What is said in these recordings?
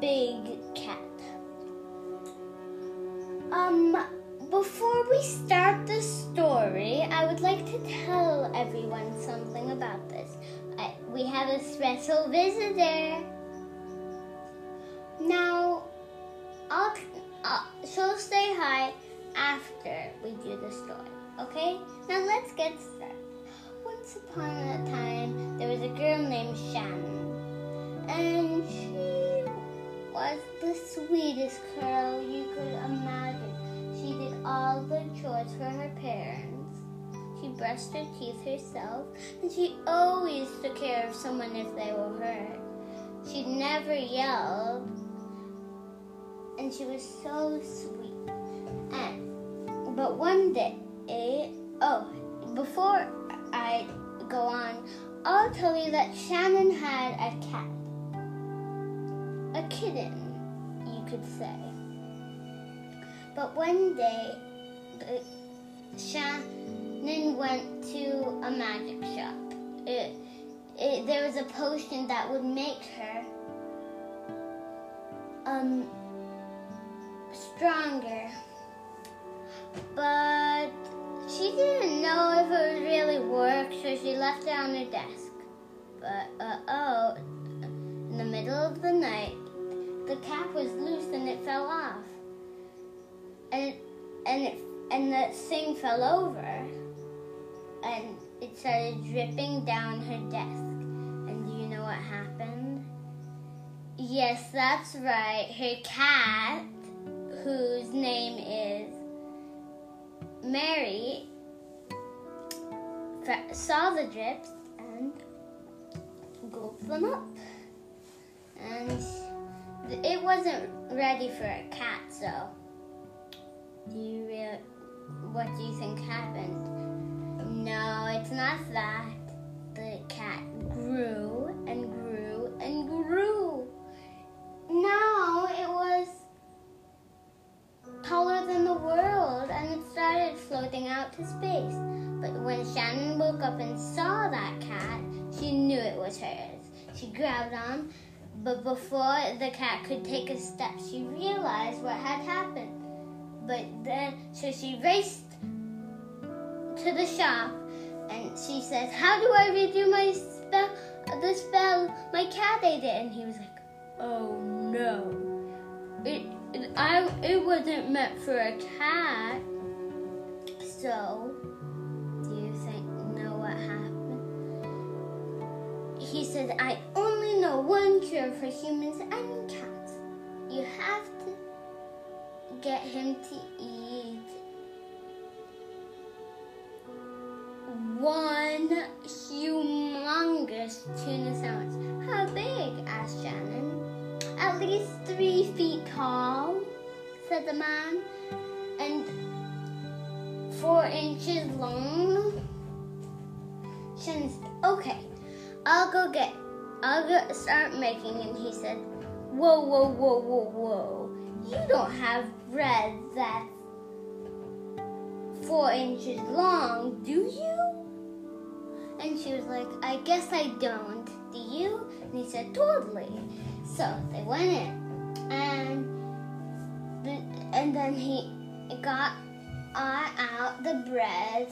big cat. Um, before we start the story, I would like to tell everyone something about this. I, we have a special visitor. Now, I'll, uh, she'll say hi after we do the story, okay? Now let's get started. Once upon a time, there was a girl named Shannon, and she was the sweetest girl you could imagine. She did all the chores for her parents. She brushed her teeth herself, and she always took care of someone if they were hurt. She never yelled, and she was so sweet. And but one day, oh, before I go on, I'll tell you that Shannon had a cat, a kitten, you could say. But one day, Shannon went to a magic shop. It, it, there was a potion that would make her um stronger. But she didn't know if it would really work, so she left it on her desk. But uh oh, in the middle of the night, the cap was loose and it fell off. And and it and the thing fell over and it started dripping down her desk. And do you know what happened? Yes, that's right. Her cat, whose name is Mary, saw the drips and gulped them up. And it wasn't ready for a cat, so do you really, what do you think happened? No, it's not that. The cat grew and grew and grew. Now it was taller than the world and it started floating out to space. But when Shannon woke up and saw that cat, she knew it was hers. She grabbed on, but before the cat could take a step, she realized what had happened. But then, so she raced to the shop and she says, How do I redo my spell? The spell my cat ate it. And he was like, Oh no. It, it, I, it wasn't meant for a cat. So, do you think know what happened? He said, I know one cure for humans and cats. You have to get him to eat one humongous tuna sandwich. How big? asked Shannon. At least three feet tall, said the man, and four inches long. Shannon said, okay, I'll go get, I'll start making. And he said, whoa, whoa, whoa, whoa, whoa. You don't have bread that's four inches long, do you? And she was like, I guess I don't. Do you? And he said, totally. So they went in, and and then he got out the bread,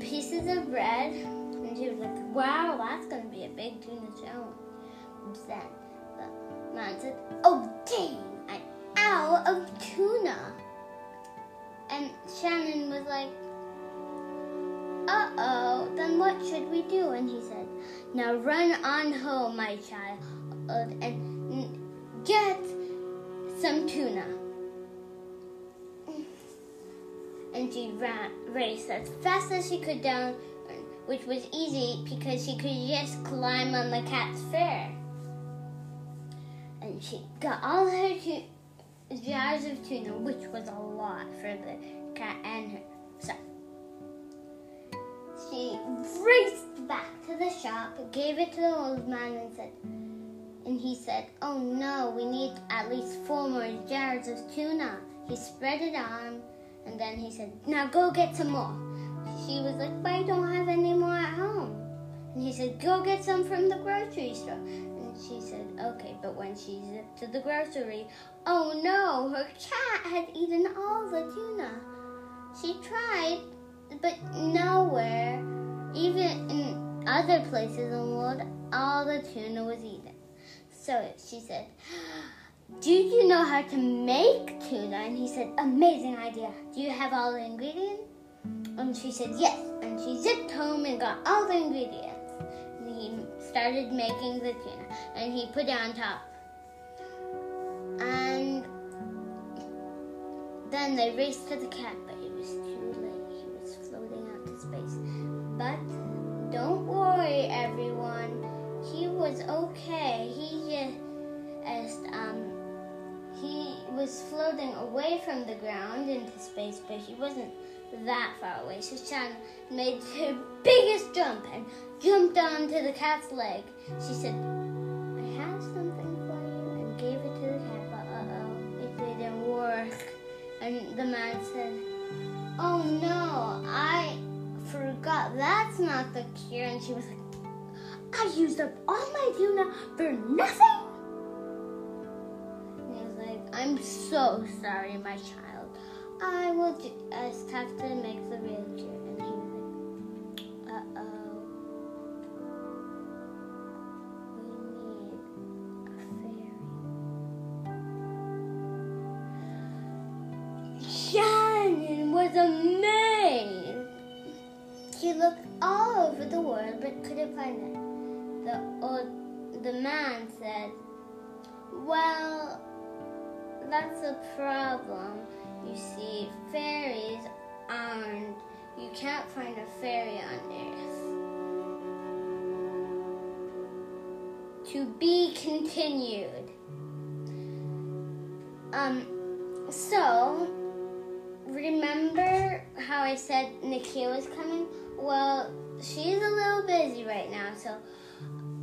pieces of bread, and she was like, wow, that's gonna be a big tuna sandwich. Then the man said, oh dang, I'm out of tuna. And Shannon was like, uh oh, then what should we do? And he said, now run on home, my child, and get some tuna. And she ran, raced as fast as she could down, which was easy because she could just climb on the cat's fur. And she got all her tu- jars of tuna, which was a lot for the cat and her. So she raced back to the shop, gave it to the old man, and said, and he said, "Oh no, we need at least four more jars of tuna." He spread it on, and then he said, "Now go get some more." She was like, "But I don't have any more at home." And he said, "Go get some from the grocery store." And she said, okay, but when she zipped to the grocery, oh no, her cat had eaten all the tuna. She tried, but nowhere, even in other places in the world, all the tuna was eaten. So she said, do you know how to make tuna? And he said, amazing idea. Do you have all the ingredients? And she said, yes. And she zipped home and got all the ingredients And he started making the tuna and he put it on top. And then they raced to the cat, but it was too late. He was floating out to space. But don't worry, everyone. He was okay. He just um he was floating away from the ground into space, but he wasn't that far away. So Shan made her biggest jump and jumped onto the cat's leg. She said, I have something for you, and gave it to the cat, but uh-oh, it didn't work. And the man said, oh no, I forgot, that's not the cure. And she was like, I used up all my tuna for nothing? And he was like, I'm so sorry, my child. I will just have to make the wheelchair. And he was like, uh oh. We need a fairy. Shannon was amazed. He looked all over the world but couldn't find it. The old, the man said, Well, that's a problem. You see, fairies aren't, you can't find a fairy on Earth. To be continued. Um, so, remember how I said Nakia was coming? Well, she's a little busy right now, so,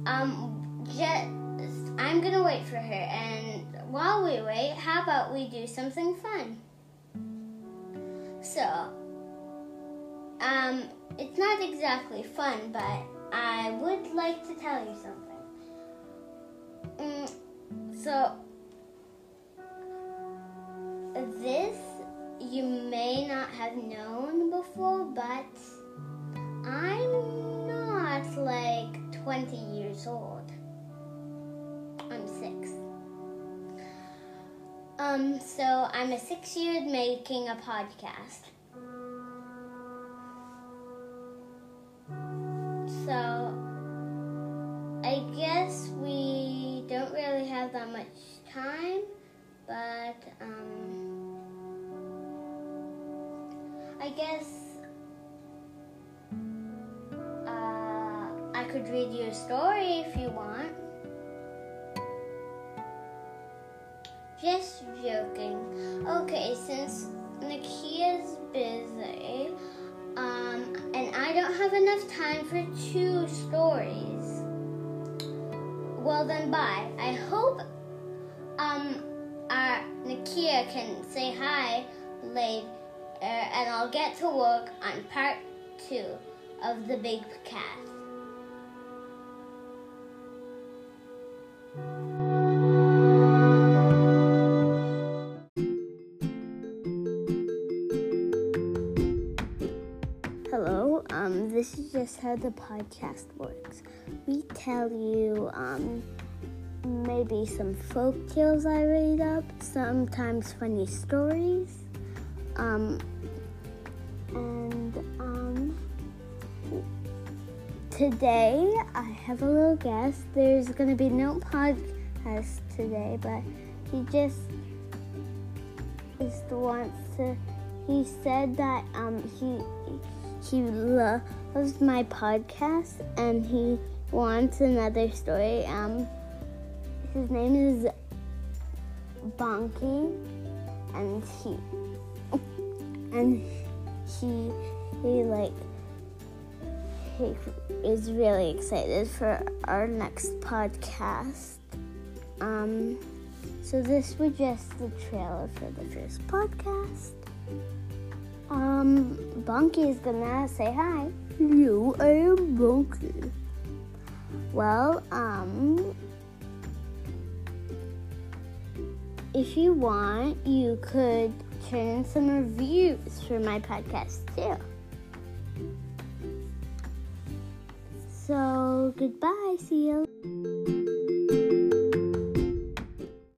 um, just, I'm gonna wait for her, and while we wait, how about we do something fun? So, um, it's not exactly fun, but I would like to tell you something. Mm, so, this you may not have known before, but I'm not like 20 years old. Um, so I'm a six year old making a podcast. So I guess we don't really have that much time, but um, I guess uh, I could read you a story if you want. Just joking. Okay, since Nakia's busy, um, and I don't have enough time for two stories. Well then, bye. I hope um, our Nakia can say hi later, and I'll get to work on part two of the Big Cat. Is how the podcast works. We tell you um, maybe some folk tales I read up, sometimes funny stories, um, and um, today I have a little guest. There's going to be no podcast today, but he just just wants to. He said that um, he he loves my podcast and he wants another story. Um, his name is Bonky, and he and he he like he is really excited for our next podcast. Um, so this was just the trailer for the first podcast. Um, Bunky's gonna say hi. You I am Bunky. Well, um, if you want, you could turn in some reviews for my podcast too. So, goodbye. See you.